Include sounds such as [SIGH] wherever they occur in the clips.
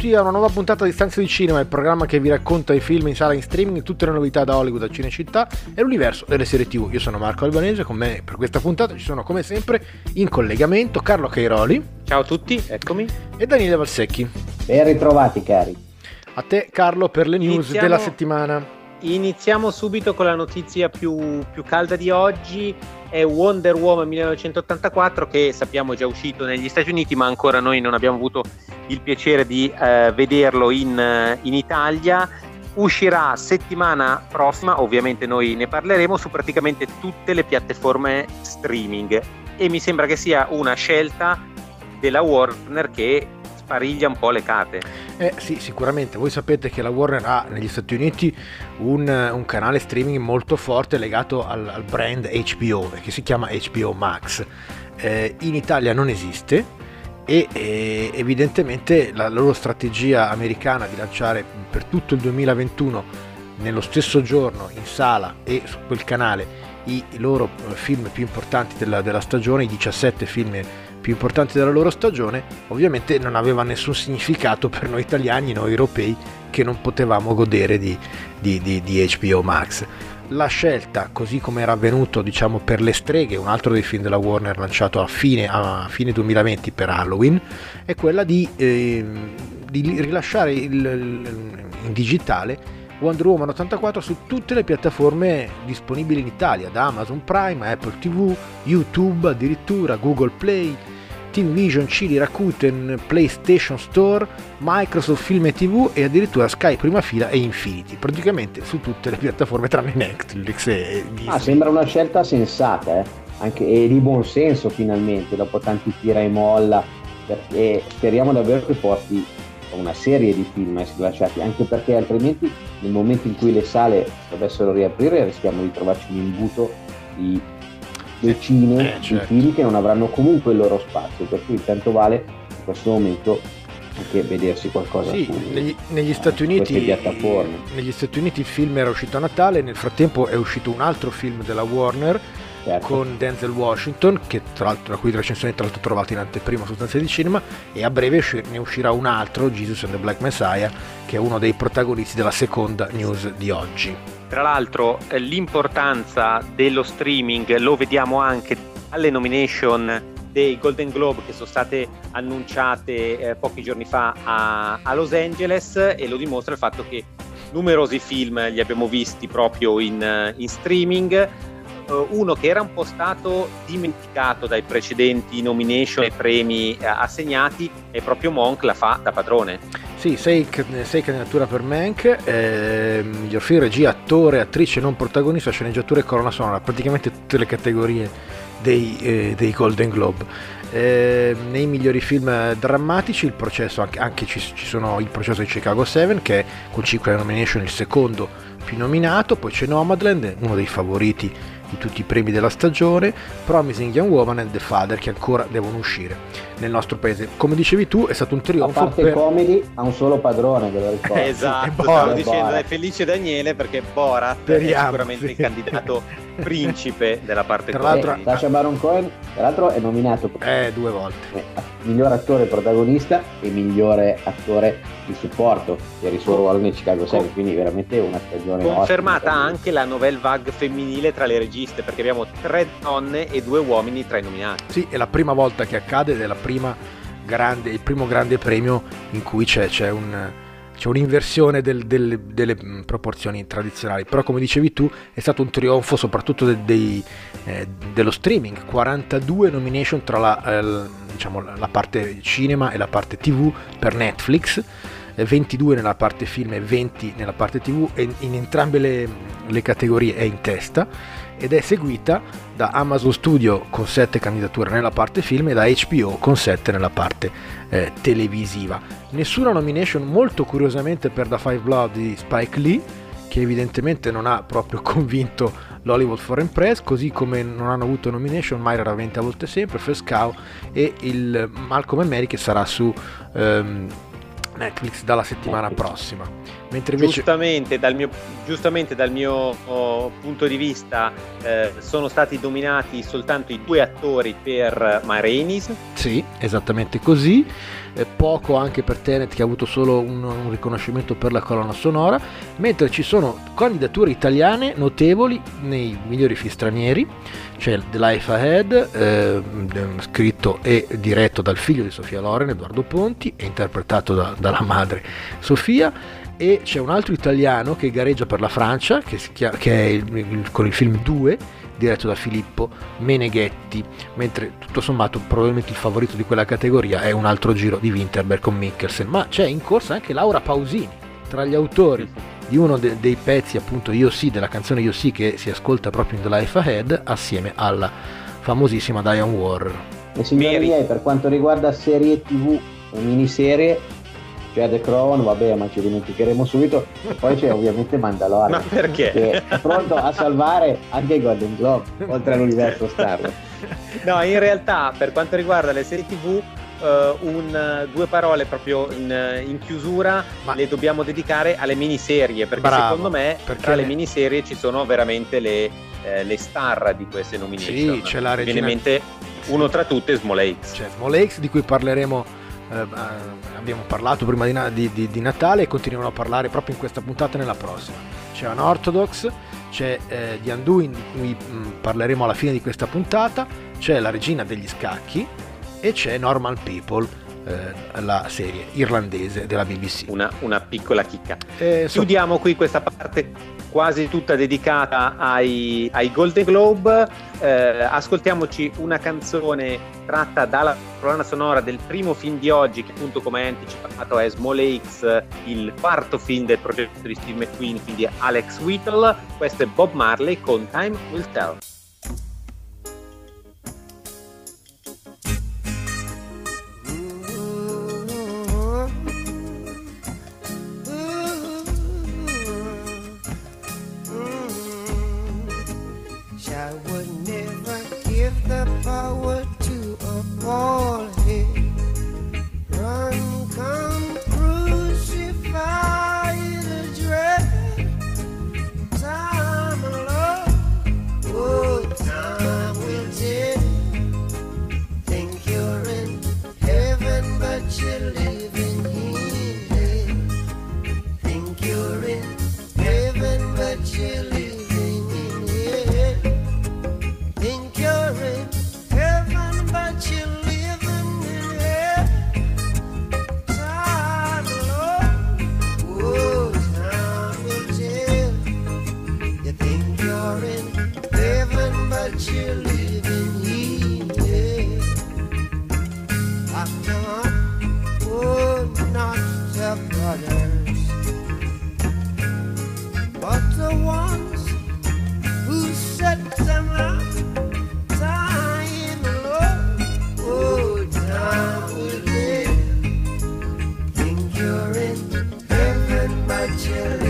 Benvenuti a una nuova puntata di Stanze di Cinema, il programma che vi racconta i film in sala in streaming, tutte le novità da Hollywood a Cinecittà e l'universo delle serie TV. Io sono Marco Albanese, con me per questa puntata ci sono come sempre in collegamento Carlo Cairoli. Ciao a tutti, eccomi. E Daniele Valsecchi. Ben ritrovati cari. A te Carlo per le news Iniziamo... della settimana. Iniziamo subito con la notizia più, più calda di oggi è Wonder Woman 1984 che sappiamo è già uscito negli Stati Uniti ma ancora noi non abbiamo avuto il piacere di eh, vederlo in, eh, in Italia. Uscirà settimana prossima ovviamente noi ne parleremo su praticamente tutte le piattaforme streaming. E mi sembra che sia una scelta della Warner che spariglia un po' le carte. Eh sì, sicuramente. Voi sapete che la Warner ha negli Stati Uniti un, un canale streaming molto forte legato al, al, brand HBO, che si chiama HBO Max. Eh, in Italia non esiste e eh, evidentemente la, loro strategia americana di lanciare per tutto il 2021 nello stesso giorno in sala e su quel canale i, i loro eh, film più importanti della, della stagione, i 17 film più importanti della loro stagione, ovviamente non aveva nessun significato per noi italiani, noi europei, che non potevamo godere di, di, di, di HBO Max. La scelta, così come era avvenuto diciamo, per Le Streghe, un altro dei film della Warner lanciato a fine, a fine 2020 per Halloween, è quella di, eh, rilasciare il, il, in digitale Wonder Woman 84 su tutte le piattaforme disponibili in Italia, da Amazon Prime, Apple TV, YouTube, addirittura Google Play, Team Vision, Chili, Rakuten, PlayStation Store, Microsoft Film e TV e addirittura Sky Prima Fila e Infinity, praticamente su tutte le piattaforme tranne Netflix e Disney. Ah, sembra una scelta sensata, eh? Anche, e di buon senso finalmente, dopo tanti tira e molla, e speriamo davvero che porti una serie di film a essere lasciati, anche perché altrimenti nel momento in cui le sale dovessero riaprire rischiamo di trovarci un imbuto di decine eh, certo. di film che non avranno comunque il loro spazio, per cui tanto vale in questo momento anche vedersi qualcosa sì, su, negli, negli, Stati Uniti, negli Stati Uniti il film era uscito a Natale, nel frattempo è uscito un altro film della Warner certo. con Denzel Washington, che tra l'altro, la cui recensione tra l'altro trovate in anteprima su stanze di cinema, e a breve ne uscirà un altro, Jesus and the Black Messiah, che è uno dei protagonisti della seconda news di oggi. Tra l'altro eh, l'importanza dello streaming lo vediamo anche alle nomination dei Golden Globe che sono state annunciate eh, pochi giorni fa a, a, Los Angeles e lo dimostra il fatto che numerosi film li abbiamo visti proprio in, in streaming eh, uno che era un po' stato dimenticato dai precedenti nomination e premi eh, assegnati e proprio Monk la fa da padrone. Sì, sei, sei candidatura per Mank, eh, miglior film, regia, attore, attrice non protagonista, sceneggiatura e colonna sonora, praticamente tutte le categorie dei, eh, dei Golden Globe. Eh, nei migliori film drammatici il processo anche, anche ci, ci, sono il processo di Chicago 7 che è con 5 nomination il secondo più nominato poi c'è Nomadland uno dei favoriti di tutti i premi della stagione, Promising Young Woman e The Father che ancora devono uscire nel nostro paese. Come dicevi tu è stato un trionfo. A parte per... comedy ha un solo padrone, ve lo ricordo. esatto, stavo dicendo è felice Daniele perché Borat Speriamo, è sicuramente sì. il candidato principe della parte tra l'altro Sasha Baron Cohen tra l'altro è nominato eh, due volte. Eh, miglior attore protagonista e migliore attore di supporto per il suo ruolo nel Chicago 6 quindi veramente una stagione confermata ottima, anche la novel vague femminile tra le registe perché abbiamo tre donne e due uomini tra i nominati. Sì è la prima volta che accade ed è la prima grande, il primo grande premio in cui c'è, c'è un c'è un'inversione del, del, delle mm, proporzioni tradizionali, però come dicevi tu è stato un trionfo soprattutto de, dei, eh, dello streaming, 42 nomination tra la, eh, diciamo, la parte cinema e la parte tv per Netflix, 22 nella parte film e 20 nella parte tv in entrambe le, le categorie è in testa ed è seguita da Amazon Studio con 7 candidature nella parte film e da HBO con 7 nella parte eh, televisiva. Nessuna nomination molto curiosamente per The Five Blood di Spike Lee che evidentemente non ha proprio [LAUGHS] convinto l'Hollywood Foreign Press, così come non hanno avuto nomination mai raramente a volte sempre, First Cow e il Malcolm Mary che sarà su um, Netflix dalla settimana prossima. Mentre invece... giustamente, dal mio, giustamente dal mio oh, punto di vista eh, sono stati dominati soltanto i due attori per My Rainis. Sì, esattamente così. Eh, poco anche per Tenet che ha avuto solo un, un, riconoscimento per la colonna sonora, mentre ci sono candidature italiane notevoli nei migliori film stranieri, c'è The Life Ahead, eh, scritto e diretto dal figlio di Sofia Loren, Edoardo Ponti, e interpretato da, dalla madre Sofia, e c'è un altro italiano che gareggia per la Francia, che, chiama, che è il, il, con il film 2, diretto da Filippo Meneghetti, mentre tutto sommato probabilmente il favorito di quella categoria è un altro giro di Winterberg con Mikkelsen, ma c'è in corsa anche Laura Pausini, tra gli autori di uno de- dei pezzi appunto Io sì, della canzone Io sì che si ascolta proprio in The Life Ahead assieme alla famosissima Diane Warren. E signori miei, per quanto riguarda serie tv e miniserie, c'è The Crown, vabbè, ma ci dimenticheremo subito. Poi c'è ovviamente Mandalorian. Ma perché? Che è pronto a salvare anche i Golden Globe, oltre all'universo Star Wars. No, in realtà, per quanto riguarda le serie TV, Uh, un, due parole proprio in, in chiusura Ma... le dobbiamo dedicare alle miniserie perché Bravo, secondo me perché tra le miniserie ci sono veramente le, eh, le star di queste nomination sì, c'è la regina... viene in mente uno tra tutte Small Lakes c'è Small Lakes di cui parleremo eh, abbiamo parlato prima di, di, di, Natale e continuiamo a parlare proprio in questa puntata e nella prossima. C'è Unorthodox, c'è eh, The Undoing di cui mh, mm, parleremo alla fine di questa puntata, c'è La regina degli scacchi e c'è Normal People, eh, la serie irlandese della BBC. Una, una piccola chicca. Eh, so... Chiudiamo qui questa parte quasi tutta dedicata ai, ai Golden Globe. Eh, ascoltiamoci una canzone tratta dalla colonna sonora del primo film di oggi, che appunto come anticipato è Small Lakes, il quarto film del progetto di Steve McQueen, quindi Alex Whittle. Questo è Bob Marley con Time Will Tell. you.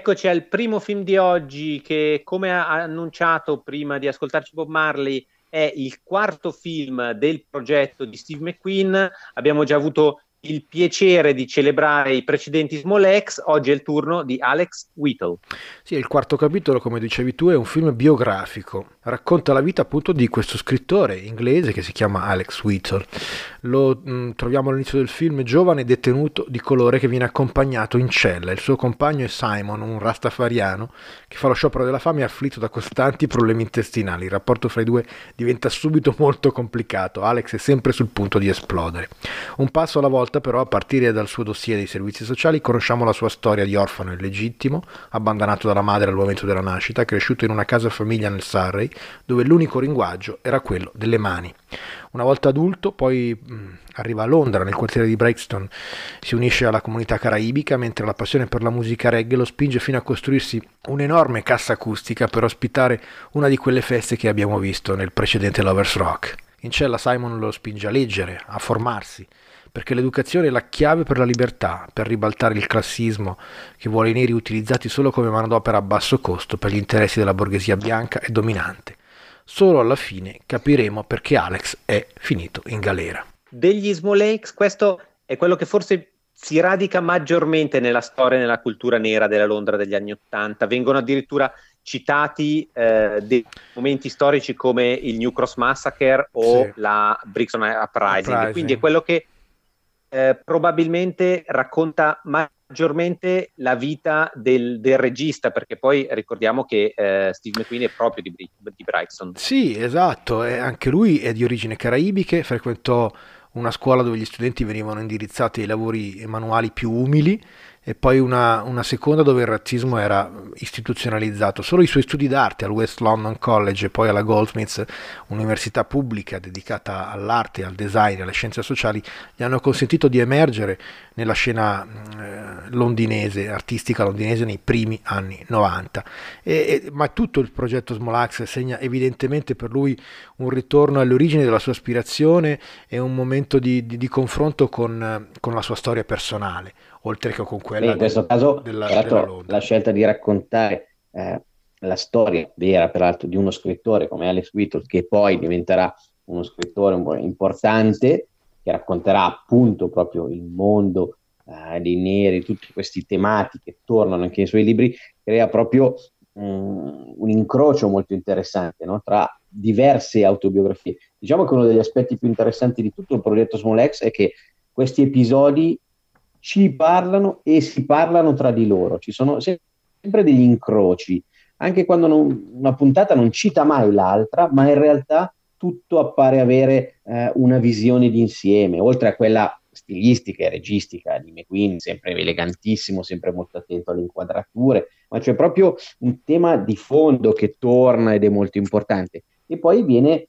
Eccoci al primo film di oggi che, come ha annunciato prima di ascoltarci Bob Marley, è il quarto film del progetto di Steve McQueen. Abbiamo già avuto il piacere di celebrare i precedenti Small X, oggi è il turno di Alex Whittle. Sì, il quarto capitolo, come dicevi tu, è un film biografico. Racconta la vita appunto di questo scrittore inglese che si chiama Alex Whittle. Lo mh, mm, troviamo all'inizio del film giovane detenuto di colore che viene accompagnato in cella. Il suo compagno è Simon, un rastafariano che fa lo sciopero della fame e afflitto da costanti problemi intestinali. Il rapporto fra i due diventa subito molto complicato. Alex è sempre sul punto di esplodere. Un passo alla volta volta però, a partire dal suo dossier dei servizi sociali, conosciamo la sua storia di orfano illegittimo, abbandonato dalla madre al momento della nascita, cresciuto in una casa famiglia nel Surrey, dove l'unico linguaggio era quello delle mani. Una volta adulto, poi mh, arriva a Londra, nel quartiere di Brixton, si unisce alla comunità caraibica, mentre la passione per la musica reggae lo spinge fino a costruirsi un'enorme cassa acustica per ospitare una di quelle feste che abbiamo visto nel precedente Lovers Rock. In cella Simon lo spinge a leggere, a formarsi, perché l'educazione è la chiave per la libertà, per ribaltare il classismo che vuole i neri utilizzati solo come manodopera a basso costo per gli interessi della borghesia bianca e dominante. Solo alla fine capiremo perché Alex è finito in galera. Degli Lakes, questo è quello che forse si radica maggiormente nella storia e nella cultura nera della Londra degli anni Ottanta. Vengono addirittura citati eh, dei momenti storici come il New Cross Massacre o sì. la Brixton Uprising. Uprising. Quindi è quello che eh, probabilmente racconta maggiormente la vita del, del, regista, perché poi ricordiamo che eh, Steve McQueen è proprio di, di Brighton. Sì, esatto, e anche lui è di origini caraibiche, frequentò una scuola dove gli studenti venivano indirizzati ai lavori manuali più umili e poi una, una, seconda dove il razzismo era istituzionalizzato. Solo i suoi studi d'arte al West London College e poi alla Goldsmiths, università pubblica dedicata all'arte, al design e alle scienze sociali, gli hanno consentito di emergere nella scena eh, londinese, artistica londinese nei primi anni 90. E, e, ma tutto il progetto Smolax segna evidentemente per lui un ritorno alle origini della sua aspirazione e un momento di, di, di confronto con, con la sua storia personale oltre che con quella Beh, in questo caso della, della la scelta di raccontare eh, la storia vera peraltro di uno scrittore come Alex Whittle che poi diventerà uno scrittore un importante che racconterà appunto proprio il mondo eh, dei neri, tutte queste tematiche che tornano anche nei suoi libri, crea proprio um, un incrocio molto interessante no? tra diverse autobiografie. Diciamo che uno degli aspetti più interessanti di tutto il progetto Small X è che questi episodi ci parlano e si parlano tra di loro, ci sono sempre degli incroci, anche quando non, una puntata non cita mai l'altra, ma in realtà tutto appare avere eh, una visione d'insieme, oltre a quella stilistica e registica di McQueen, sempre elegantissimo, sempre molto attento alle inquadrature, ma c'è proprio un tema di fondo che torna ed è molto importante. E poi viene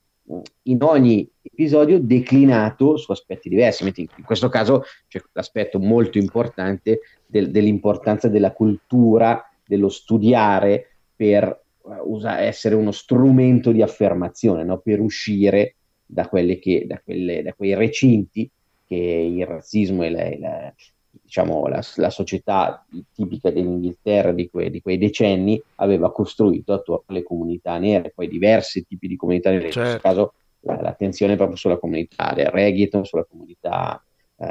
in ogni episodio declinato su aspetti diversi. In questo caso c'è l'aspetto molto importante del, dell'importanza della cultura, dello studiare per uh, usa, essere uno strumento di affermazione, no? per uscire da, che, da, quelle, da, quei recinti che il razzismo e la, la, diciamo, la, la società tipica dell'Inghilterra di, que, di, quei decenni aveva costruito attorno alle comunità nere, poi diversi tipi di comunità nere, certo. in questo certo. caso l'attenzione proprio sulla comunità del reggaeton, sulla comunità eh,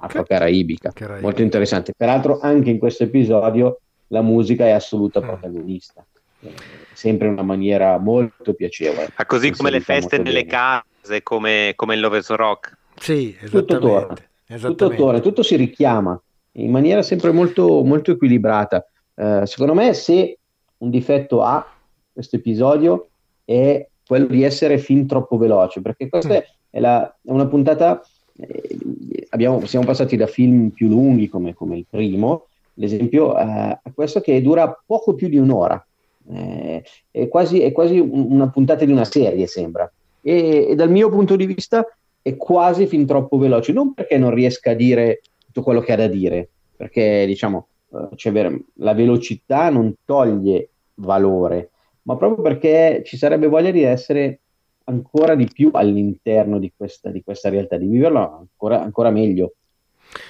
afro-caraibica, Caraibica. molto interessante. Peraltro anche in questo episodio la musica è assoluta mm. protagonista, eh, sempre in una maniera molto piacevole. Ma così come le feste nelle bene. case, come, come il Loves Rock. Sì, esattamente. Tutto torna. Tutto torna, tutto si richiama in maniera sempre molto, molto equilibrata. Eh, secondo me, se un difetto ha questo episodio è quello di essere fin troppo veloce, perché questa mm. è, la, è, una puntata. Eh, abbiamo, siamo passati da film più lunghi come, come il primo, l'esempio, eh, a questo che dura poco più di un'ora. Eh, è, quasi, è quasi una puntata di una serie, sembra. E, e dal mio punto di vista è quasi fin troppo veloce, non perché non riesca a dire tutto quello che ha da dire, perché diciamo cioè, la velocità non toglie valore, ma proprio perché ci sarebbe voglia di essere ancora di più all'interno di questa, di questa realtà, di viverlo ancora, ancora meglio.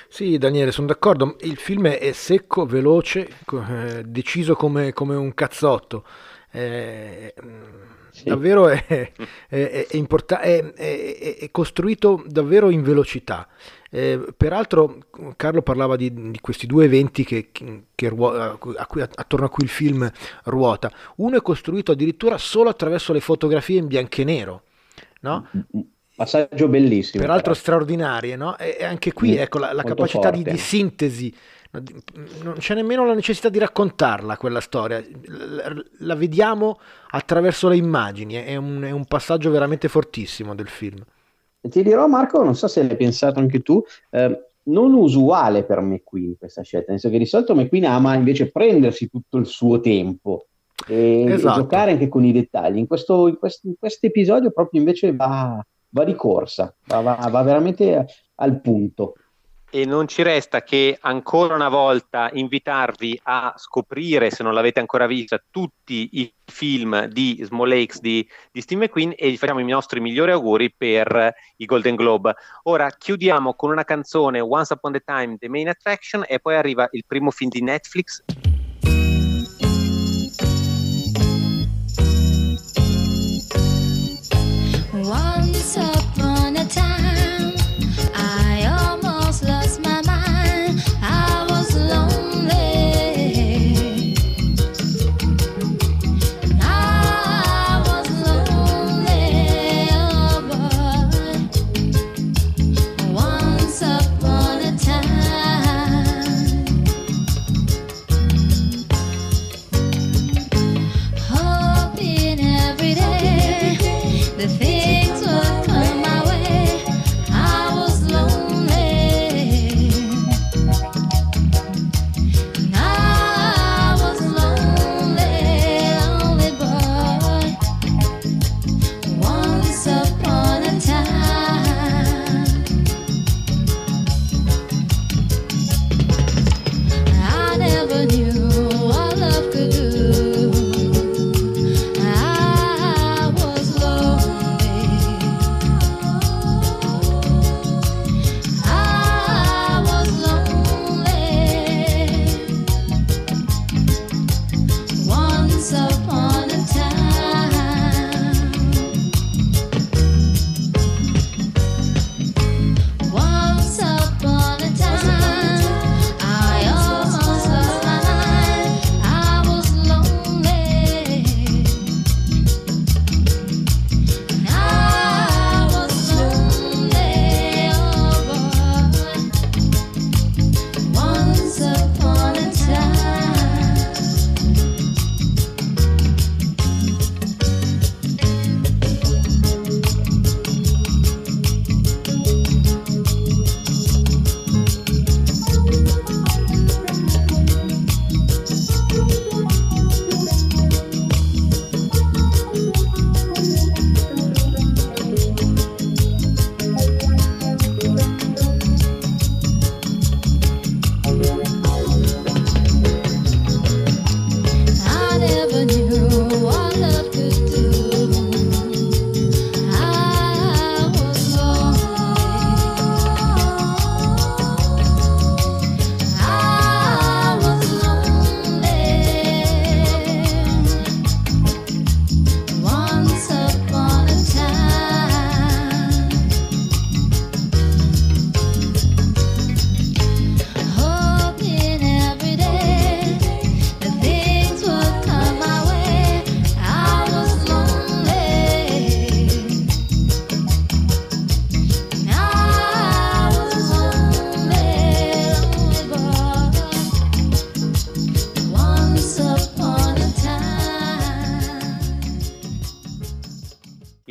Sì, Daniele, sono d'accordo. Il film è secco, veloce, eh, deciso come, come, un cazzotto. Eh, sì. davvero è, è, è, import- è, costruito davvero in velocità. Eh, peraltro Carlo parlava di, di, questi due eventi che, che ruo- a cui, attorno a cui il film ruota. Uno è costruito addirittura solo attraverso le fotografie in bianco e nero. No? Passaggio bellissimo. Peraltro però. straordinarie, no? E, anche qui mm, ecco la, la capacità di, di, sintesi non c'è nemmeno la necessità di raccontarla quella storia, la vediamo attraverso le immagini, è un, è un passaggio veramente fortissimo del film. Ti dirò Marco, non so se l'hai pensato anche tu, eh, non usuale per McQueen questa scelta, nel senso che di solito McQueen ama invece prendersi tutto il suo tempo e, esatto. e giocare anche con i dettagli. In questo, in questo, episodio proprio invece va, va di corsa, va, va, va veramente al punto e non ci resta che ancora una volta invitarvi a scoprire, se non l'avete ancora vista, tutti i film di Small Lakes di, di Steve McQueen e gli facciamo i nostri migliori auguri per i Golden Globe. Ora chiudiamo con una canzone Once Upon a Time, The Main Attraction e poi arriva il primo film di Netflix.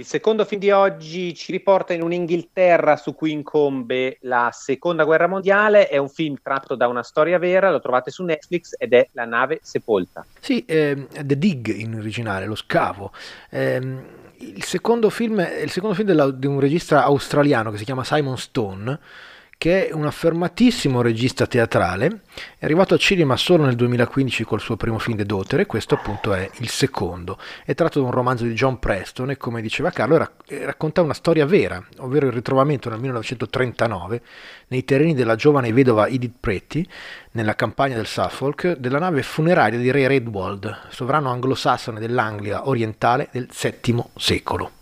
Secondo film di oggi ci riporta in un'Inghilterra su cui incombe la seconda guerra mondiale. È un film tratto da una storia vera, lo trovate su Netflix ed è La nave sepolta. Sì, eh, The Dig in originale, lo scavo. Eh, il secondo film è il secondo film della, di un regista australiano che si chiama Simon Stone che è un affermatissimo regista teatrale, è arrivato al cinema solo nel 2015 col suo primo film The Daughter e questo appunto è il secondo. È tratto da un romanzo di John Preston e come diceva Carlo racconta una storia vera, ovvero il ritrovamento nel 1939 nei terreni della giovane vedova Edith Pretty, nella campagna del Suffolk, della nave funeraria di re Redwald, sovrano anglosassone dell'Anglia orientale del VII secolo.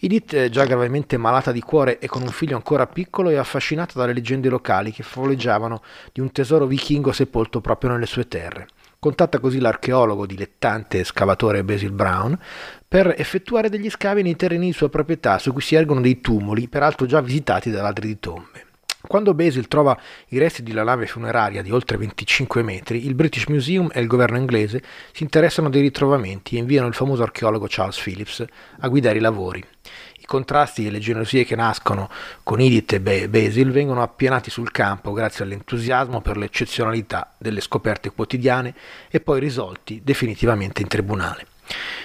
Edith, già gravemente malata di cuore e con un figlio ancora piccolo, è affascinata dalle leggende locali che favoleggiavano di un tesoro vichingo sepolto proprio nelle sue terre. Contatta così l'archeologo dilettante e scavatore Basil Brown per effettuare degli scavi nei terreni di sua proprietà su cui si ergono dei tumuli, peraltro già visitati da ladri di tombe. Quando Basil trova i resti una nave funeraria di oltre 25 metri, il British Museum e il governo inglese si interessano dei ritrovamenti e inviano il famoso archeologo Charles Phillips a guidare i lavori. I contrasti e le gelosie che nascono con Edith e Basil vengono appianati sul campo grazie all'entusiasmo per l'eccezionalità delle scoperte quotidiane e poi risolti definitivamente in tribunale.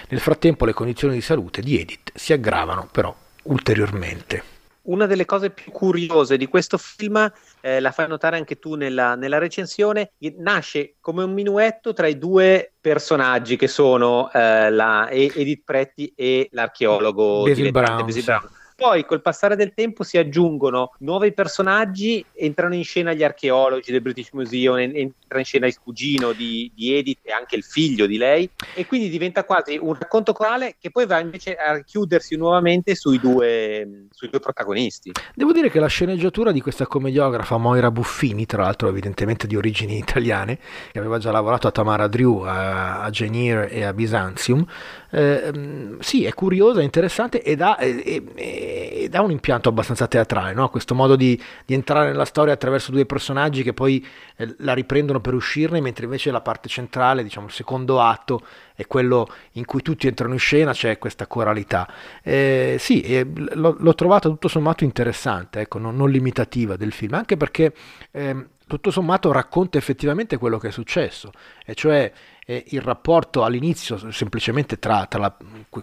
Nel frattempo le condizioni di salute di Edith si aggravano però ulteriormente una delle cose più curiose di questo film, eh, la fai notare anche tu nella, nella, recensione, nasce come un minuetto tra i due personaggi che sono eh, la Edith Pretti e l'archeologo Basil Brown. Basil Brown poi col passare del tempo si aggiungono nuovi personaggi, entrano in scena gli archeologi del British Museum, entra in scena il cugino di, di Edith e anche il figlio di lei, e quindi diventa quasi un racconto corale che poi va invece a chiudersi nuovamente sui due, sui due protagonisti. Devo dire che la sceneggiatura di questa commediografa Moira Buffini, tra l'altro evidentemente di origini italiane, che aveva già lavorato a Tamara Drew, a, a Jane e a Byzantium, eh, sì, è curiosa, è interessante ed ha, ed, ed ha un impianto abbastanza teatrale, no? questo modo di, di, entrare nella storia attraverso due personaggi che poi eh, la riprendono per uscirne, mentre invece la parte centrale, diciamo il secondo atto, è quello in cui tutti entrano in scena, c'è questa coralità. Eh, sì, eh, l'ho, l'ho trovata tutto sommato interessante, ecco, non, non limitativa del film, anche perché ehm, tutto sommato racconta effettivamente quello che è successo, e cioè eh, il rapporto all'inizio semplicemente tra, tra la,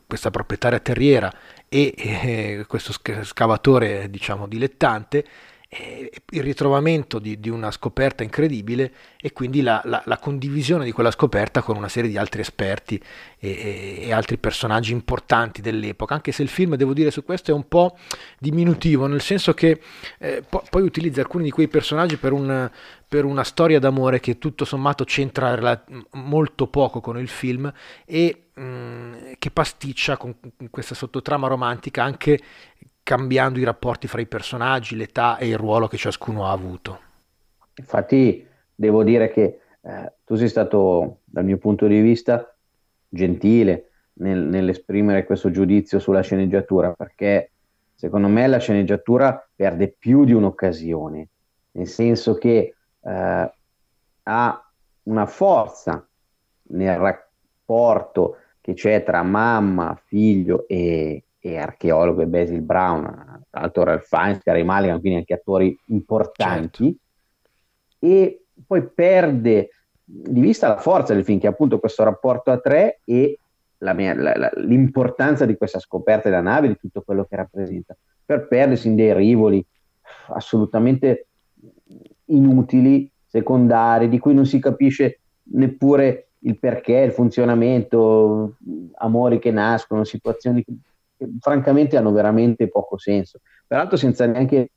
questa proprietaria terriera e eh, questo scavatore diciamo dilettante il ritrovamento di, di, una scoperta incredibile e quindi la, la, la, condivisione di quella scoperta con una serie di altri esperti e, e, altri personaggi importanti dell'epoca, anche se il film, devo dire, su questo è un po' diminutivo, nel senso che eh, po- poi utilizza alcuni di quei personaggi per, un, per, una storia d'amore che tutto sommato c'entra molto poco con il film e mh, che pasticcia con questa sottotrama romantica anche cambiando i rapporti fra i personaggi, l'età e il ruolo che ciascuno ha avuto. Infatti devo dire che eh, tu sei stato, dal mio punto di vista, gentile nel, nell'esprimere questo giudizio sulla sceneggiatura, perché secondo me la sceneggiatura perde più di un'occasione, nel senso che eh, ha una forza nel rapporto che c'è tra mamma, figlio e, e archeologo e Basil Brown, tra l'altro Ralph Fiennes, Gary Mulligan, quindi anche attori importanti, certo. e poi perde di vista la forza del film, che è appunto questo rapporto a tre e la mia, la, la, l'importanza di questa scoperta della nave, di tutto quello che rappresenta, per perdersi in dei rivoli assolutamente inutili, secondari, di cui non si capisce neppure il perché, il funzionamento, amori che nascono, situazioni che francamente hanno veramente poco senso. Peraltro senza neanche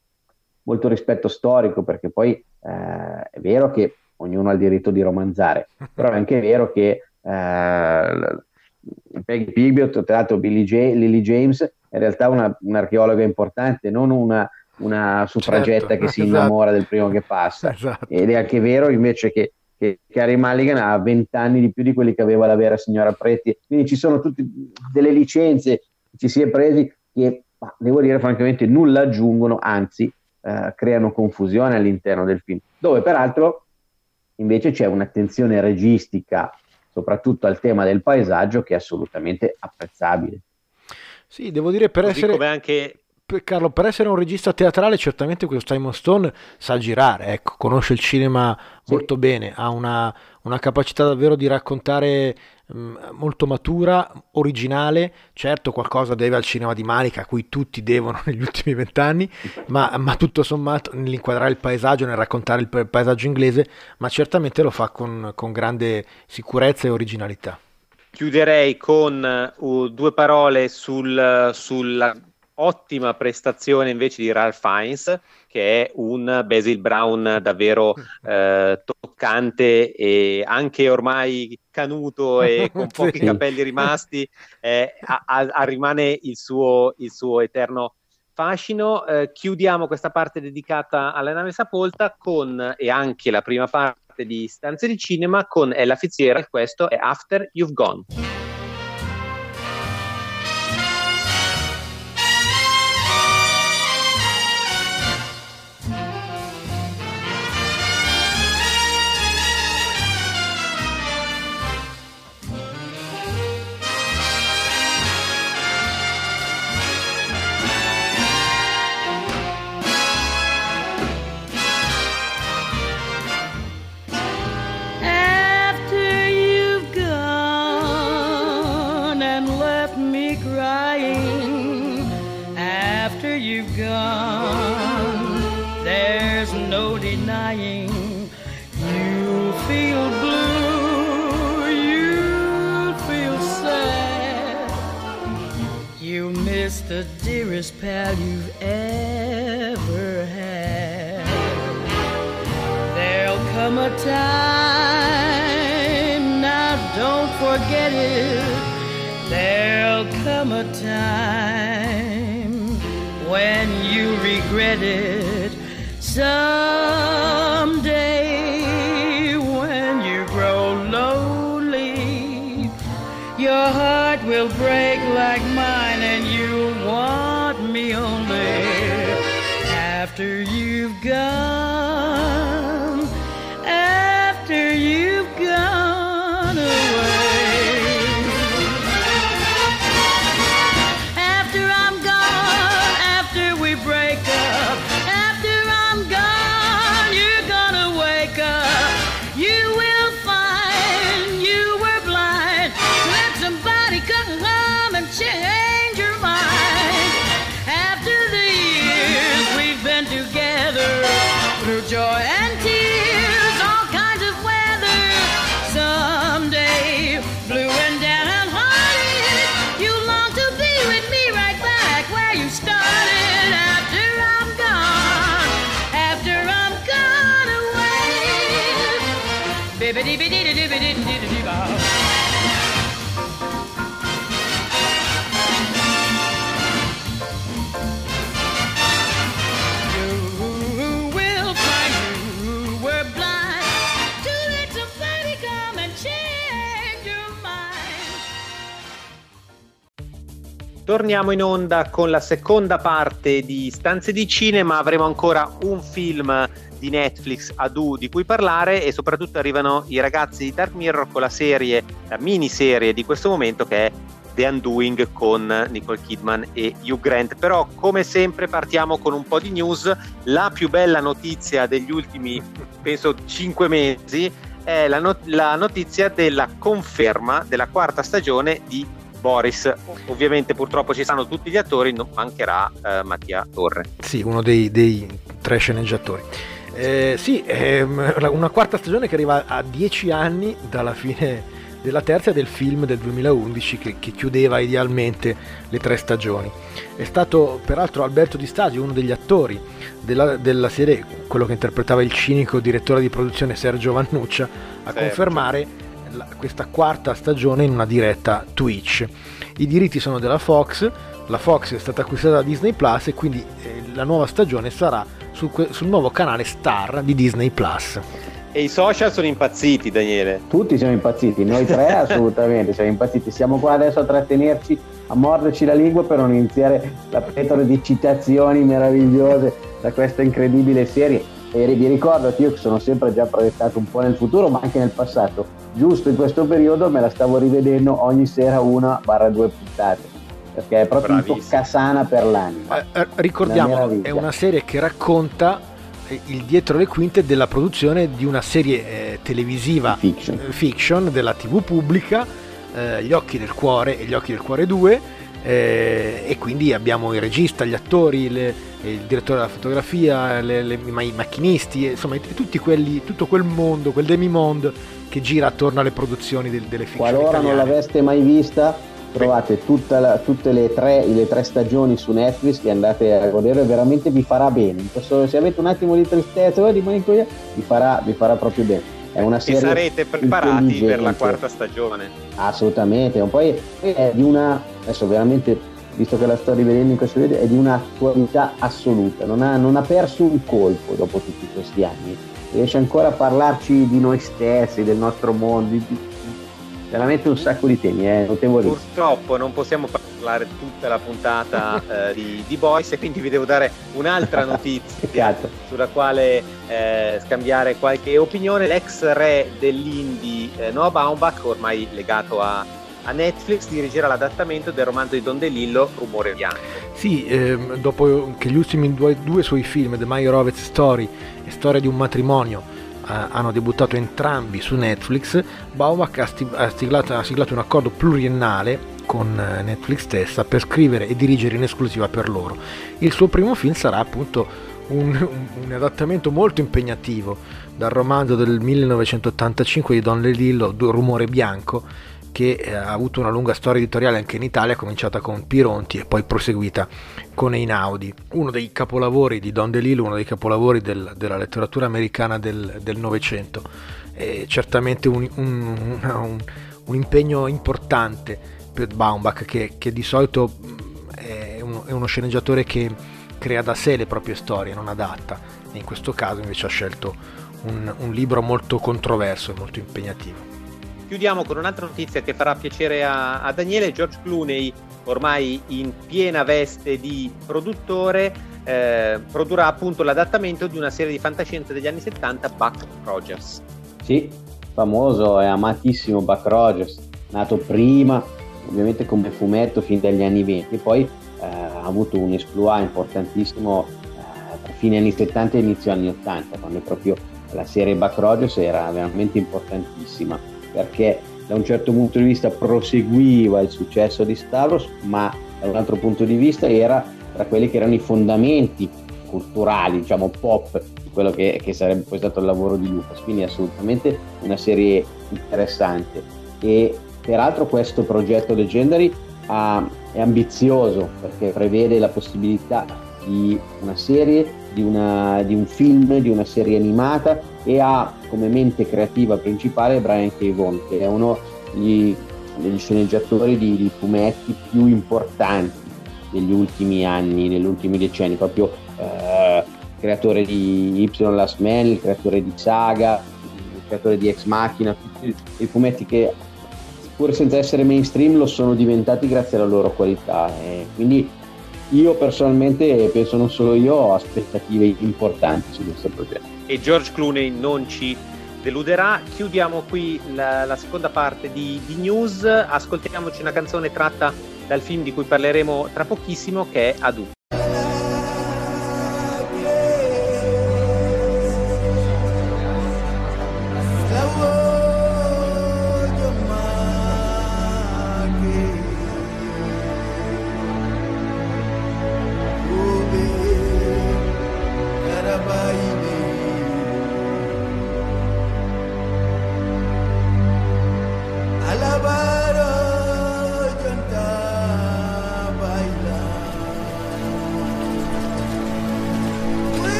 molto rispetto storico, perché poi eh, è vero che ognuno ha il diritto di romanzare, [LAUGHS] però è anche vero che eh, Peggy Pigbiot, tra l'altro Billy J- Lily James, è in realtà una, un'archeologa importante, non una, una suffragetta certo, che si [LAUGHS] esatto. innamora del primo che passa. Esatto. Ed è anche vero invece che, che Carrie Mulligan ha 20 anni di più di quelli che aveva la vera signora Pretti, quindi ci sono tutte delle licenze ci si è presi che, devo dire francamente, nulla aggiungono, anzi eh, creano confusione all'interno del film, dove peraltro invece c'è un'attenzione registica, soprattutto al tema del paesaggio, che è assolutamente apprezzabile. Sì, devo dire per Così essere... Come anche Carlo, per essere un regista teatrale, certamente questo Simon Stone sa girare, ecco, conosce il cinema sì. molto bene, ha una, una, capacità davvero di raccontare mm, molto matura, originale, certo qualcosa deve al cinema di Manica a cui tutti devono [LAUGHS] negli ultimi vent'anni, ma, ma, tutto sommato nell'inquadrare il paesaggio, nel raccontare il paesaggio inglese, ma certamente lo fa con, con grande sicurezza e originalità. Chiuderei con uh, due parole sul, sulla ottima prestazione invece di Ralph Fiennes che è un Basil Brown davvero [LAUGHS] eh, toccante e anche ormai canuto e [LAUGHS] con pochi capelli rimasti, eh, a, a, rimane il suo, il suo eterno fascino. Eh, chiudiamo questa parte dedicata alla nave Sapolta con, e anche la prima parte di Stanze di Cinema con Ella Fitzgerald, questo è After You've Gone. There'll a time, now don't forget it. There'll come a time when you regret it. Someday, when you grow lonely, your heart will break like Torniamo in onda con la seconda parte di Stanze di Cinema, avremo ancora un film di Netflix a Du di cui parlare e soprattutto arrivano i ragazzi di Dark Mirror con la serie, la miniserie di questo momento che è The Undoing con Nicole Kidman e Hugh Grant. Però come sempre partiamo con un po' di news, la più bella notizia degli ultimi penso 5 mesi è la, not- la notizia della conferma della quarta stagione di Boris. Ovviamente purtroppo ci saranno tutti gli attori, non mancherà eh, Mattia Torre. Sì, uno dei, dei tre sceneggiatori. Eh, sì, ehm, una quarta stagione che arriva a dieci anni dalla fine della terza del film del 2011 che, che, chiudeva idealmente le tre stagioni. È stato peraltro Alberto Di Stasio, uno degli attori della, della serie, quello che interpretava il cinico direttore di produzione Sergio Vannuccia, a Sergio. confermare la, questa quarta stagione in una diretta Twitch. I diritti sono della Fox, la Fox è stata acquistata da Disney Plus e quindi eh, la nuova stagione sarà sul, sul nuovo canale Star di Disney Plus. E i social sono impazziti, Daniele. Tutti siamo impazziti, noi tre [LAUGHS] assolutamente siamo impazziti. Siamo qua adesso a trattenerci, a morderci la lingua per non iniziare la pletora di citazioni meravigliose da questa incredibile serie. E vi ricordo che io sono sempre già proiettato un po' nel futuro, ma anche nel passato giusto in questo periodo me la stavo rivedendo ogni sera una barra due puntate perché è proprio Bravissimo. un toccasana per l'anima. Eh, eh, ricordiamo, una è una serie che racconta eh, il dietro le quinte della produzione di una serie eh, televisiva fiction. Eh, fiction. della TV pubblica eh, Gli occhi del cuore e Gli occhi del cuore 2 eh, e quindi abbiamo il regista, gli attori, le, il direttore della fotografia, le, le, i macchinisti, insomma tutti quelli, tutto quel mondo, quel demi-monde che gira attorno alle produzioni del, delle fiction Qualora italiane. non l'aveste mai vista, trovate la, tutte le tre, le tre, stagioni su Netflix che andate a godere, veramente vi farà bene. se avete un attimo di tristezza, di vi farà, vi farà proprio bene. È una serie e sarete preparati per la quarta stagione? Assolutamente. Poi è di una adesso veramente visto che la sto rivedendo in questo video è di un'attualità assoluta. Non ha, non ha perso un colpo dopo tutti questi anni riesce ancora a parlarci di noi stessi del nostro mondo di, veramente un sacco di temi, è eh, notevole. Purtroppo non possiamo parlare tutta la puntata [LAUGHS] eh, di, di, Boys e quindi vi devo dare un'altra notizia [LAUGHS] sulla quale eh, scambiare qualche opinione. L'ex re dell'indie eh, Noah Baumbach, ormai legato a, a Netflix dirigerà l'adattamento del romanzo di Don DeLillo Rumore Bianco. Sì, ehm, dopo che gli ultimi due, due suoi film, The Meyerowitz Story e Storia di un matrimonio, hanno debuttato entrambi su Netflix, Baumbach ha, siglato, ha siglato un accordo pluriennale con eh, Netflix stessa per scrivere e dirigere in esclusiva per loro. Il suo primo film sarà appunto un, [LAUGHS] un, adattamento molto impegnativo dal romanzo del 1985 di Don Lelillo, Rumore Bianco, che eh, ha avuto una lunga storia editoriale anche in Italia, cominciata con Pironti e poi proseguita con Einaudi, uno dei capolavori di Don DeLillo, uno dei capolavori del, della letteratura americana del Novecento. certamente un, un, un, un, impegno importante per Baumbach, che, che di solito è, è uno sceneggiatore che crea da sé le proprie storie, non adatta. In questo caso invece ha scelto un, un libro molto controverso e molto impegnativo. Chiudiamo con un'altra notizia che farà piacere a, a Daniele. George Clooney, ormai in piena veste di produttore, eh, produrrà appunto l'adattamento di una serie di fantascienza degli anni 70, Buck Rogers. Sì, famoso e amatissimo Buck Rogers, nato prima ovviamente come fumetto fin dagli anni 20 e poi eh, ha avuto un esploit importantissimo eh, tra fine anni 70 e inizio anni 80, quando proprio la serie Buck Rogers era veramente importantissima perché da un certo punto di vista proseguiva il successo di Stavros, ma da un altro punto di vista era tra quelli che erano i fondamenti culturali, diciamo pop, quello che, che sarebbe poi stato il lavoro di Lucas. Quindi assolutamente una serie interessante. E peraltro questo progetto Legendary ha, è ambizioso perché prevede la possibilità di una serie, di, una, di un film, di una serie animata e ha come mente creativa principale Brian K. Vaughan, che è uno degli, degli sceneggiatori di, di, fumetti più importanti degli ultimi anni, negli ultimi decenni, proprio eh, creatore di Y Last Man, creatore di Saga, creatore di Ex Machina, tutti i fumetti che pur senza essere mainstream lo sono diventati grazie alla loro qualità. E quindi io personalmente penso non solo io ho aspettative importanti su questo progetto e George Clooney non ci deluderà. Chiudiamo qui la, la seconda parte di, di, news, ascoltiamoci una canzone tratta dal film di cui parleremo tra pochissimo che è Adu.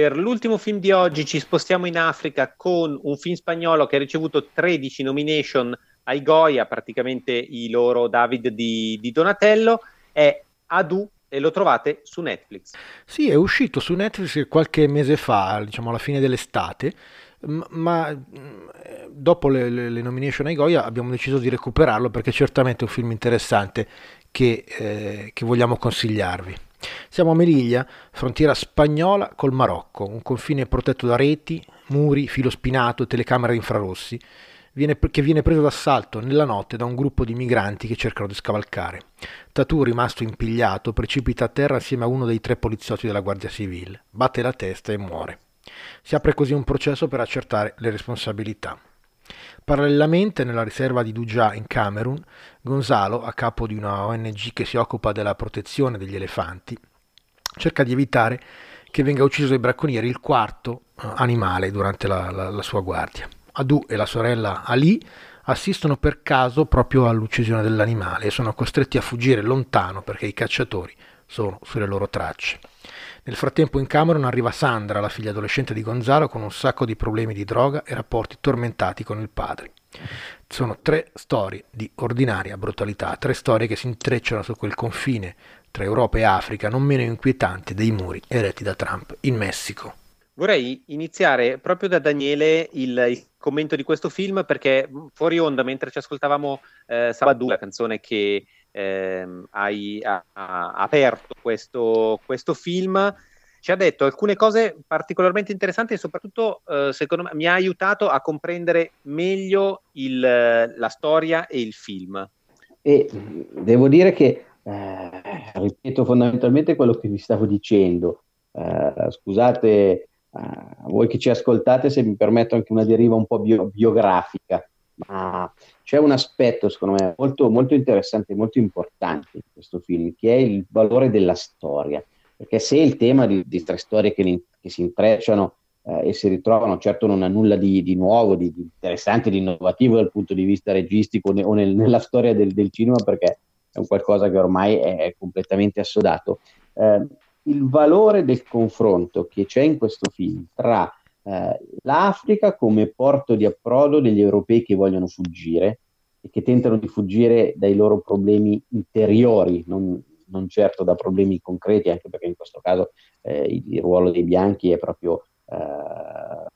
Per l'ultimo film di oggi ci spostiamo in Africa con un film spagnolo che ha ricevuto 13 nomination ai Goya, praticamente i loro David di, di Donatello, è Adu e lo trovate su Netflix. Sì, è uscito su Netflix qualche mese fa, diciamo alla fine dell'estate, ma dopo le, le, nomination ai Goya abbiamo deciso di recuperarlo perché certamente è un film interessante che, eh, che vogliamo consigliarvi. Siamo a Melilla, frontiera spagnola col Marocco, un confine protetto da reti, muri, filo spinato telecamere infrarossi, viene, che viene preso d'assalto nella notte da un gruppo di migranti che cercano di scavalcare. Tatu, rimasto impigliato, precipita a terra assieme a uno dei tre poliziotti della Guardia Civile, batte la testa e muore. Si apre così un processo per accertare le responsabilità. Parallelamente, nella riserva di Dujah in Camerun, Gonzalo, a capo di una ONG che si occupa della protezione degli elefanti, cerca di evitare che venga ucciso dai bracconieri il quarto eh, animale durante la, la, la sua guardia. Adu e la sorella Ali assistono per caso proprio all'uccisione dell'animale e sono costretti a fuggire lontano perché i cacciatori sono sulle loro tracce. Nel frattempo in Cameron arriva Sandra, la figlia adolescente di Gonzalo, con un sacco di problemi di droga e rapporti tormentati con il padre. Sono tre storie di ordinaria brutalità, tre storie che si intrecciano su quel confine tra Europa e Africa non meno inquietanti dei muri eretti da Trump in Messico. Vorrei iniziare proprio da Daniele il, il commento di questo film perché fuori onda, mentre ci ascoltavamo eh, Sabadù, la canzone che eh, hai ha, ha aperto questo, questo, film, ci ha detto alcune cose particolarmente interessanti e soprattutto, eh, secondo me, mi ha aiutato a comprendere meglio il, la storia e il film. E devo dire che, eh, ripeto fondamentalmente quello che vi stavo dicendo. Eh, scusate a voi che ci ascoltate se mi permetto anche una deriva un po' bio- biografica, ma c'è un aspetto secondo me molto, molto interessante, molto importante in questo film, che è il valore della storia, perché se il tema di, di tre storie che, che si intrecciano eh, e si ritrovano, certo non ha nulla di, di nuovo, di, di, interessante, di innovativo dal punto di vista registico ne, o nel, nella storia del, del, cinema, perché è un qualcosa che ormai è completamente assodato. Eh, il valore del confronto che c'è in questo film tra eh, l'Africa come porto di approdo degli europei che vogliono fuggire e che tentano di fuggire dai loro problemi interiori, non, non certo da problemi concreti, anche perché in questo caso eh, il, il, ruolo dei bianchi è proprio eh,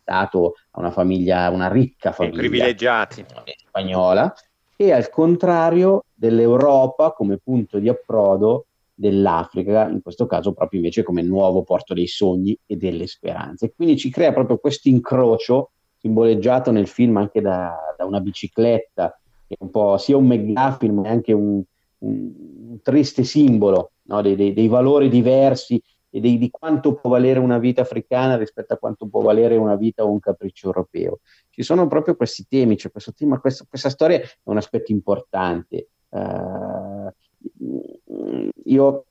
dato a una famiglia, una ricca famiglia privilegiati. spagnola, e al contrario dell'Europa come punto di approdo dell'Africa, in questo caso proprio invece come nuovo porto dei sogni e delle speranze. Quindi ci crea proprio questo incrocio, simboleggiato nel film anche da, da una bicicletta, che è un po' sia un McGuffin ma anche un, un, un triste simbolo no? dei, dei, dei, valori diversi e dei, di quanto può valere una vita africana rispetto a quanto può valere una vita o un capriccio europeo. Ci sono proprio questi temi, cioè questo tema, questa storia è un aspetto importante. Uh, io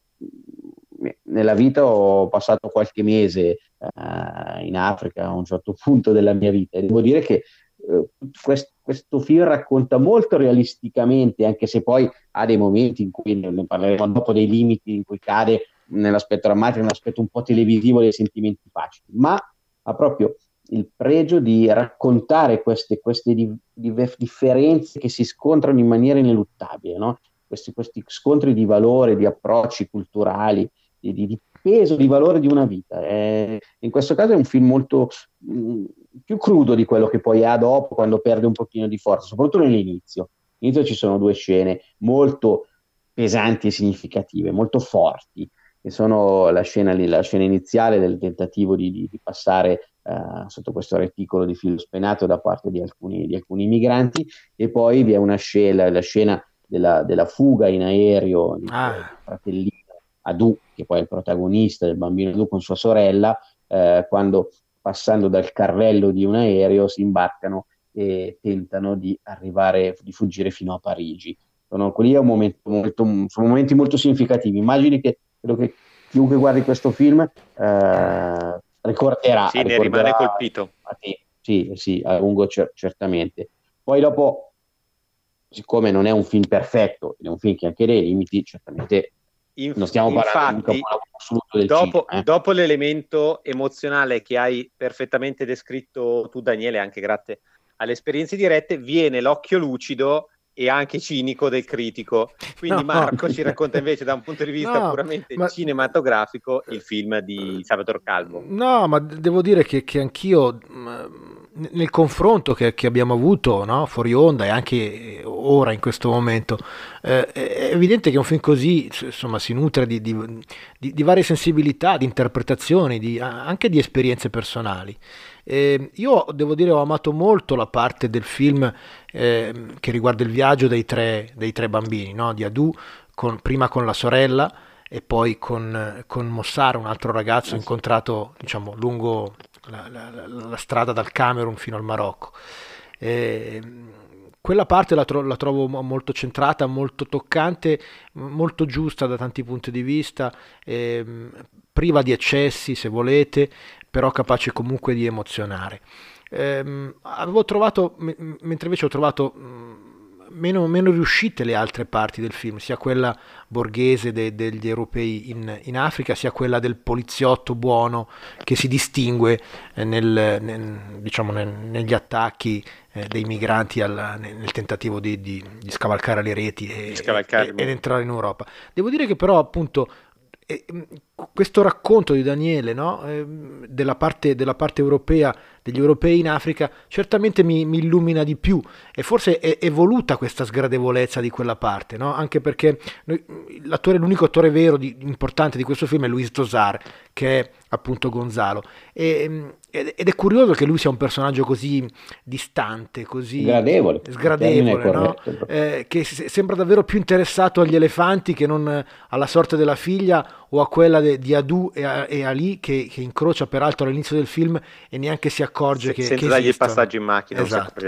nella vita ho passato qualche mese uh, in Africa a un certo [LAUGHS] punto della mia vita e devo dire che uh, quest, questo film racconta molto realisticamente, anche se poi ha dei momenti in cui ne parleremo dopo dei limiti in cui cade nell'aspetto drammatico, nell'aspetto un po' televisivo dei sentimenti facili, ma ha proprio il pregio di raccontare queste, queste di, di differenze che si scontrano in maniera ineluttabile, no? Questi, questi scontri di valore, di approcci culturali, di, di, peso, di valore di una vita. Eh, in questo caso è un film molto mh, mm, più crudo di quello che poi ha dopo, quando perde un pochino di forza, soprattutto nell'inizio. All'inizio ci sono due scene molto pesanti e significative, molto forti, che sono la scena, la scena iniziale del tentativo di, di, di passare eh, sotto questo reticolo di filo spenato da parte di alcuni, di alcuni migranti e poi vi è una scena, la scena della, della fuga in aereo di ah. fratellino Adu, che poi è il protagonista del bambino Adu con sua sorella, eh, quando passando dal carrello di un aereo si imbarcano e tentano di arrivare, di fuggire fino a Parigi. Sono, quelli è un momento molto, sono momenti molto significativi. Immagini che credo che chiunque guardi questo film eh, ricorderà. Sì, ricorderà, ne rimane colpito. Sì, sì, a lungo cer- certamente. Poi dopo, siccome non è un film perfetto, è un film che anche dei limiti, certamente Inf- non stiamo parlando infatti, del dopo, cinema, eh. dopo l'elemento emozionale che hai perfettamente descritto tu, Daniele, anche grazie alle esperienze dirette, viene l'occhio lucido e anche cinico del critico. Quindi [LAUGHS] no. Marco ci racconta invece da un punto di vista no, puramente ma... cinematografico il film di Salvatore Calvo. No, ma devo dire che, che anch'io nel confronto che, che abbiamo avuto no? fuori onda e anche ora in questo momento eh, è evidente che un film così insomma, si nutre di, di, di, di varie sensibilità, di interpretazioni, di, anche di esperienze personali. Eh, io devo dire ho amato molto la parte del film eh, che riguarda il viaggio dei tre, dei tre bambini, no? di Adu, con, prima con la sorella e poi con, con Mossara, un altro ragazzo incontrato diciamo, lungo la, la, la, strada dal Camerun fino al Marocco. Eh, quella parte la, tro- la, trovo molto centrata, molto toccante, molto giusta da tanti punti di vista, eh, priva di eccessi se volete, però capace comunque di emozionare. Eh, avevo trovato, m- mentre invece ho trovato mh, meno, meno, riuscite le altre parti del film, sia quella borghese de- degli europei in, in, Africa, sia quella del poliziotto buono che si distingue eh, nel, nel, diciamo, nel, negli attacchi eh, dei migranti alla, nel, tentativo di, di, di, scavalcare le reti e, e, ed entrare in Europa. Devo dire che però appunto questo racconto di Daniele no? eh, della, parte, della, parte, europea, degli europei in Africa, certamente mi, mi illumina di più e forse è, è, voluta questa sgradevolezza di quella parte, no? anche perché noi, l'unico attore vero di, importante di questo film è Luis Tosar, che è appunto Gonzalo. E, ed è curioso che lui sia un personaggio così distante, così sgradevole, sgradevole no? eh, che sembra davvero più interessato agli elefanti che non alla sorte della figlia o a quella de, di Adu e, e Ali che, che, incrocia peraltro all'inizio del film e neanche si accorge Se, che senza che dargli il passaggio in macchina esatto.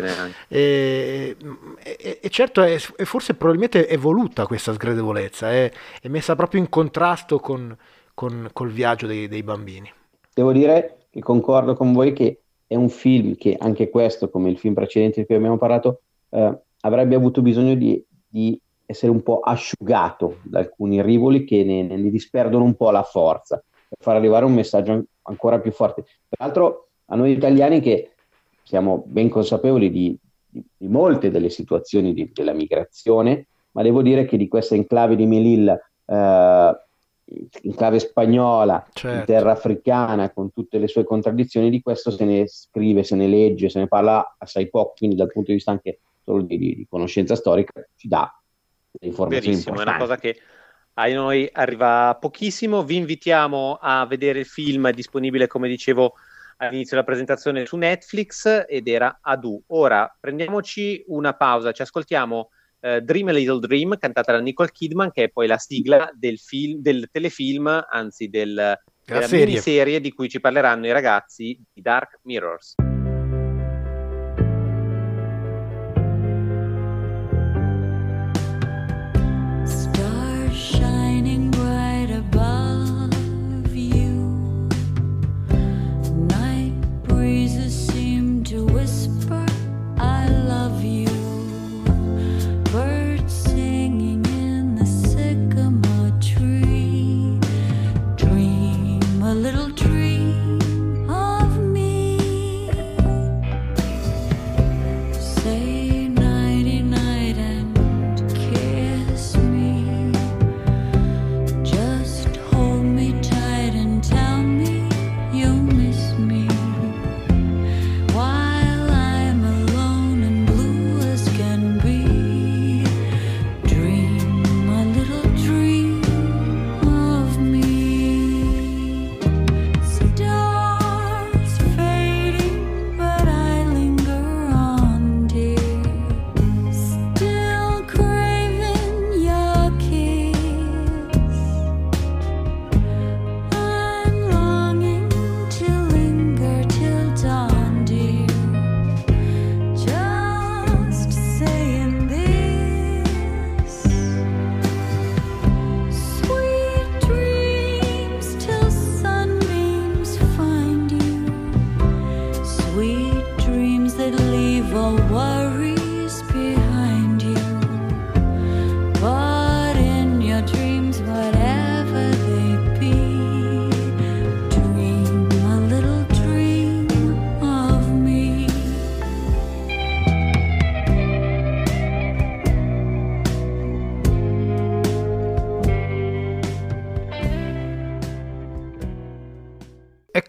e, e, e, certo è, e forse probabilmente è voluta questa sgradevolezza è, è messa proprio in contrasto con, con col viaggio dei, dei bambini devo dire che concordo con voi che è un film che anche questo, come il film precedente di cui abbiamo parlato, eh, avrebbe avuto bisogno di, di, essere un po' asciugato da alcuni rivoli che ne, ne disperdono un po' la forza per far arrivare un messaggio ancora più forte. Peraltro a noi italiani che siamo ben consapevoli di, di, di molte delle situazioni della migrazione, ma devo dire che di questa enclave di Melilla eh, in chiave spagnola, certo. in terra africana, con tutte le sue contraddizioni, di questo se ne scrive, se ne legge, se ne parla assai poco, quindi dal punto di vista anche solo di, di conoscenza storica ci dà delle informazioni Verissimo, importanti. è una cosa che a noi arriva pochissimo, vi invitiamo a vedere il film, è disponibile come dicevo all'inizio della presentazione su Netflix ed era Adu. Ora prendiamoci una pausa, ci ascoltiamo uh, Dream a Little Dream, cantata da Nicole Kidman, che è poi la sigla del, film, del telefilm, anzi del, della serie. miniserie di cui ci parleranno i ragazzi di Dark Mirrors.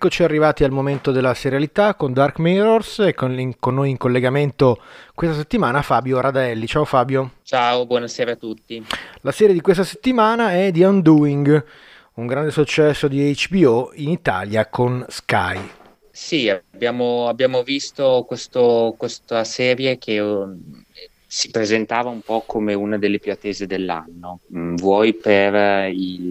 Eccoci arrivati al momento della serialità con Dark Mirrors e con, in, con, noi in collegamento questa settimana Fabio Radaelli. Ciao Fabio. Ciao, buonasera a tutti. La serie di questa settimana è The Undoing, un grande successo di HBO in Italia con Sky. Sì, abbiamo, abbiamo visto questo, questa serie che um, si presentava un po' come una delle più attese dell'anno, mm, vuoi per il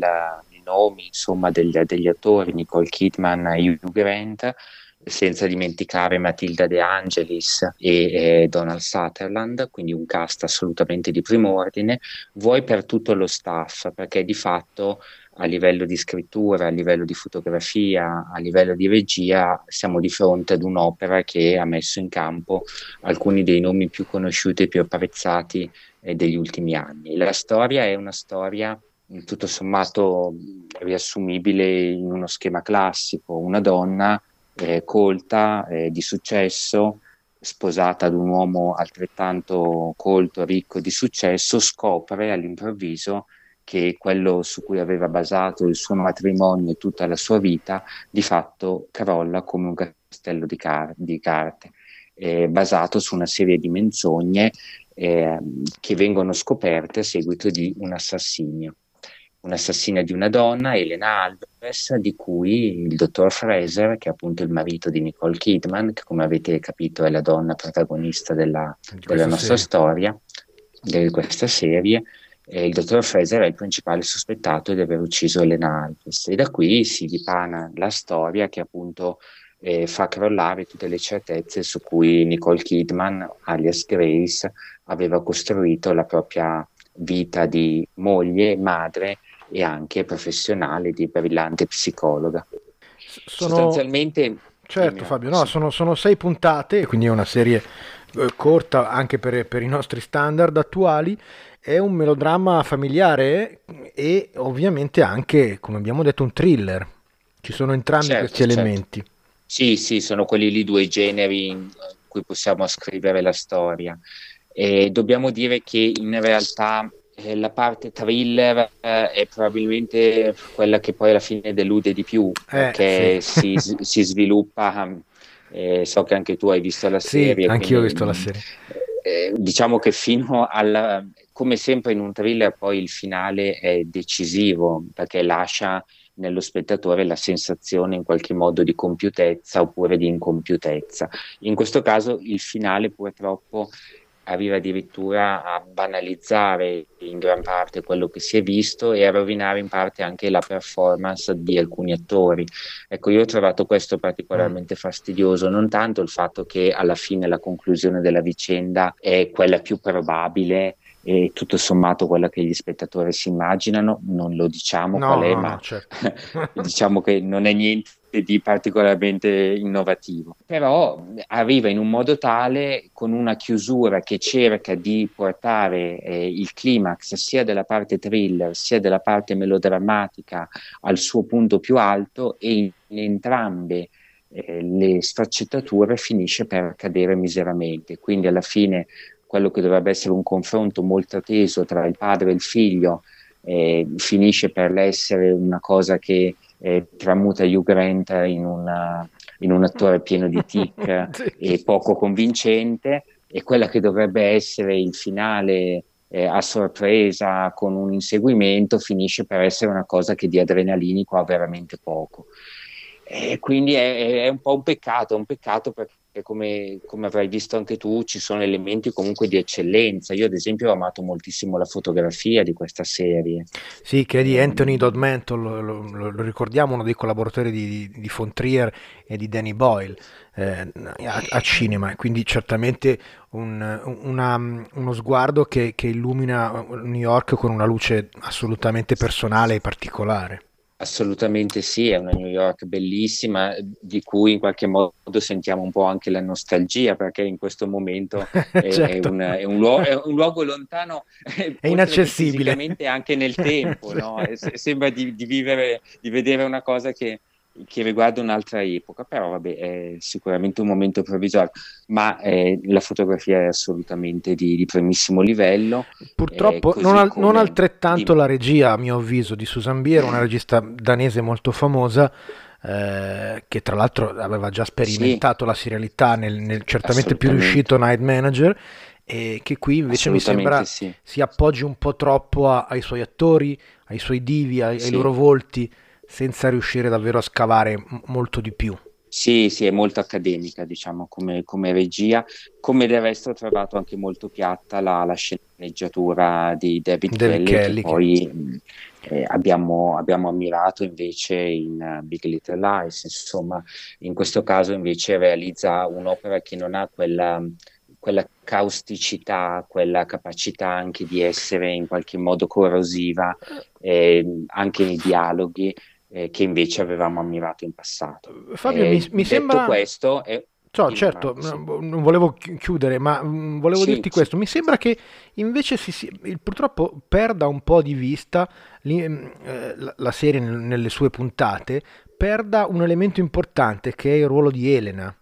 nomi insomma, degli, degli, attori, Nicole Kidman e Hugh Grant, senza dimenticare Matilda De Angelis e eh, Donald Sutherland, quindi un cast assolutamente di primo ordine, vuoi per tutto lo staff, perché di fatto a livello di scrittura, a livello di fotografia, a livello di regia, siamo di fronte ad un'opera che ha messo in campo alcuni dei nomi più conosciuti e più apprezzati eh, degli ultimi anni. La storia è una storia tutto sommato riassumibile in uno schema classico, una donna eh, colta, eh, di successo, sposata ad un uomo altrettanto colto, ricco di successo, scopre all'improvviso che quello su cui aveva basato il suo matrimonio e tutta la sua vita di fatto crolla come un castello di, car- di carte, eh, basato su una serie di menzogne eh, che vengono scoperte a seguito di un assassinio un'assassina di una donna, Elena Alves, di cui il dottor Fraser, che è appunto il marito di Nicole Kidman, che come avete capito è la donna protagonista della, della nostra serie. storia, di questa serie, eh, il dottor Fraser è il principale sospettato di aver ucciso Elena Alves. E da qui si dipana la storia che appunto eh, fa crollare tutte le certezze su cui Nicole Kidman, alias Grace, aveva costruito la propria vita di moglie, madre e anche professionale di brillante psicologa. Sono... Sostanzialmente... Certo Fabio, no, sono, sono, sei puntate, quindi è una serie eh, corta anche per, per, i nostri standard attuali, è un melodramma familiare e ovviamente anche, come abbiamo detto, un thriller. Ci sono entrambi certo, questi certo. elementi. Sì, sì, sono quelli lì due generi in cui possiamo scrivere la storia. E dobbiamo dire che in realtà eh, la parte thriller eh, è probabilmente quella che poi alla fine delude di più, eh, perché sì. [LAUGHS] si, si, sviluppa, so che anche tu hai visto la serie. Sì, anch'io ho visto la serie. Eh, diciamo che fino al, come sempre in un thriller poi il finale è decisivo, perché lascia nello spettatore la sensazione in qualche modo di compiutezza oppure di incompiutezza. In questo caso il finale purtroppo arriva addirittura a banalizzare in gran parte quello che si è visto e a rovinare in parte anche la performance di alcuni attori. Ecco, io ho trovato questo particolarmente mm. fastidioso, non tanto il fatto che alla fine la conclusione della vicenda è quella più probabile e tutto sommato quella che gli spettatori si immaginano, non lo diciamo no, qual è, no, ma certo. [LAUGHS] diciamo che non è niente di particolarmente innovativo. Però arriva in un modo tale con una chiusura che cerca di portare eh, il climax sia della parte thriller sia della parte melodrammatica al suo punto più alto e in, in entrambe eh, le sfaccettature finisce per cadere miseramente. Quindi alla fine quello che dovrebbe essere un confronto molto teso tra il padre e il figlio eh, finisce per essere una cosa che eh, tramuta Hugh Grant in, una, in, un attore pieno di tic [LAUGHS] sì. e poco convincente e quella che dovrebbe essere il finale eh, a sorpresa con un inseguimento finisce per essere una cosa che di adrenalinico ha veramente poco. E quindi è, è un po' un peccato, un peccato perché come, come, avrai visto anche tu, ci sono elementi comunque di eccellenza. Io, ad esempio, ho amato moltissimo la fotografia di questa serie. Sì, che è di Anthony Dodd Mantle, lo, lo, lo, ricordiamo, uno dei collaboratori di, di Von Trier e di Danny Boyle eh, a, a, cinema, quindi certamente un, una, uno sguardo che, che illumina New York con una luce assolutamente personale e particolare. Assolutamente sì, è una New York bellissima, di cui in qualche modo sentiamo un po' anche la nostalgia, perché in questo momento [LAUGHS] è, certo. è, un, è, un, luogo, è un, luogo, lontano, è inaccessibile. anche nel tempo, no? [LAUGHS] sembra di, di, vivere, di vedere una cosa che, che riguarda un'altra epoca, però vabbè, è sicuramente un momento provvisorio, ma eh, la fotografia è assolutamente di, di primissimo livello. Purtroppo eh, non, al, non, altrettanto di... la regia, a mio avviso, di Susan Bier, una regista danese molto famosa, eh, che tra l'altro aveva già sperimentato sì. la serialità nel, nel certamente più riuscito Night Manager e che qui invece mi sembra sì. si appoggi un po' troppo a, ai suoi attori, ai suoi divi, ai, sì. ai loro volti senza riuscire davvero a scavare m- molto di più. Sì, sì, è molto accademica, diciamo, come, come, regia. Come del resto ho trovato anche molto piatta la, la sceneggiatura di David Kelly, Kelly, che poi eh, abbiamo, abbiamo, ammirato invece in uh, Big Little Lies. Insomma, in questo caso invece realizza un'opera che non ha quella, quella causticità, quella capacità anche di essere in qualche modo corrosiva, eh, anche nei dialoghi eh, che invece avevamo ammirato in passato. Fabio, eh, mi, mi sembra... questo... È... Certo, sì. non volevo chiudere, ma mm, volevo sì, dirti questo. Mi sembra che invece si, si, purtroppo perda un po' di vista mm, eh, la, la, serie nelle sue puntate, perda un elemento importante che è il ruolo di Elena,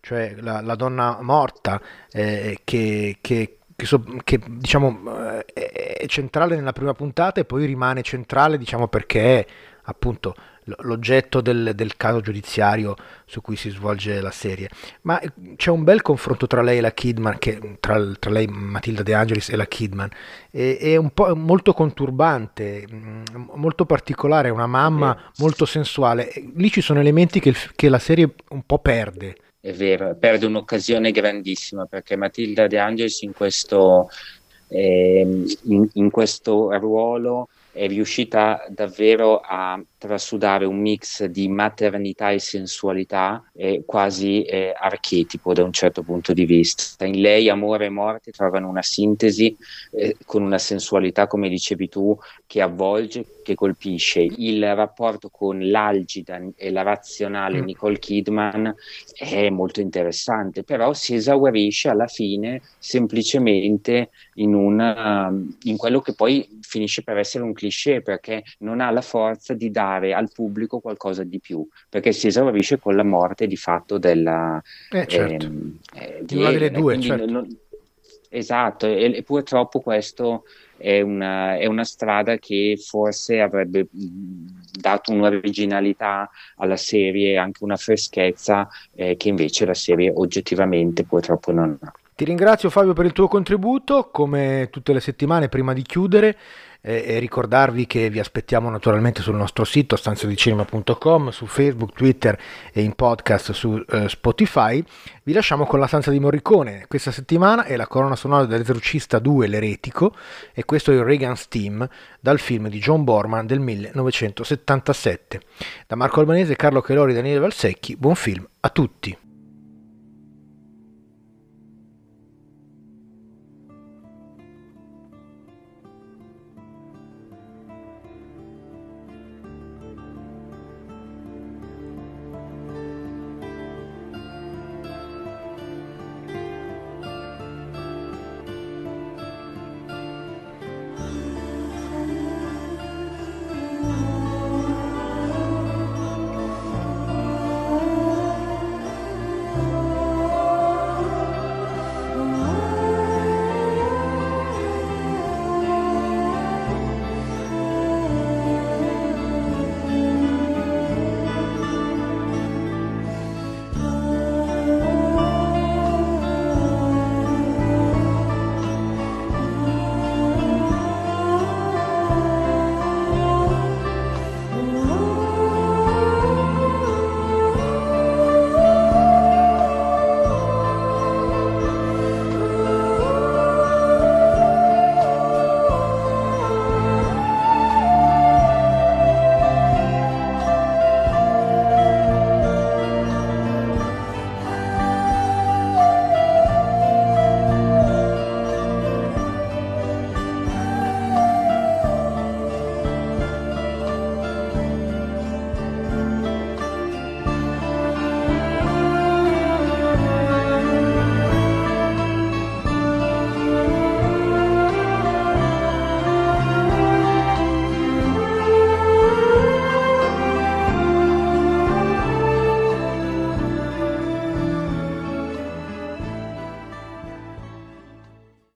cioè la, la donna morta eh, che, che che, so, che diciamo eh, è centrale nella prima puntata e poi rimane centrale diciamo perché appunto l'oggetto del, del, caso giudiziario su cui si svolge la serie. Ma eh, c'è un bel confronto tra lei e la Kidman, che, tra, tra, lei Matilda De Angelis e la Kidman, e, è un po' molto conturbante, mm, molto particolare, è una mamma molto sensuale. Lì ci sono elementi che, che la serie un po' perde. È vero, perde un'occasione grandissima perché Matilda De Angelis in questo, eh, in, in questo ruolo è riuscita davvero a trasudare un mix di maternità e sensualità eh, quasi eh, archetipo da un certo punto di vista. In lei amore e morte trovano una sintesi eh, con una sensualità, come dicevi tu, che avvolge, che colpisce. Il rapporto con l'algida e la razionale mm. Nicole Kidman è molto interessante, però si esaurisce alla fine semplicemente in, una, in quello che poi finisce per essere un cliché perché non ha la forza di dare al pubblico qualcosa di più, perché si esaurisce con la morte di fatto della... Eh, certo. ehm, eh, di una delle due, certo. non, esatto, e, e, purtroppo questo è una, è una strada che forse avrebbe dato un'originalità alla serie, anche una freschezza eh, che invece la serie oggettivamente purtroppo non ha. Ti ringrazio Fabio per il tuo contributo, come tutte le settimane prima di chiudere e ricordarvi che vi aspettiamo naturalmente sul nostro sito stanzadicinema.com, su Facebook, Twitter e in podcast su uh, Spotify. Vi lasciamo con la stanza di Morricone. Questa settimana è la colonna sonora dell'Esorcista 2, l'eretico, e questo è il Reagan's Team dal film di John Borman del 1977. Da Marco Albanese, Carlo Chelori e Daniele Valsecchi, buon film a tutti!